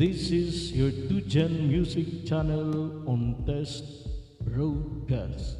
This is your 2 Gen music channel on Test Broadcast.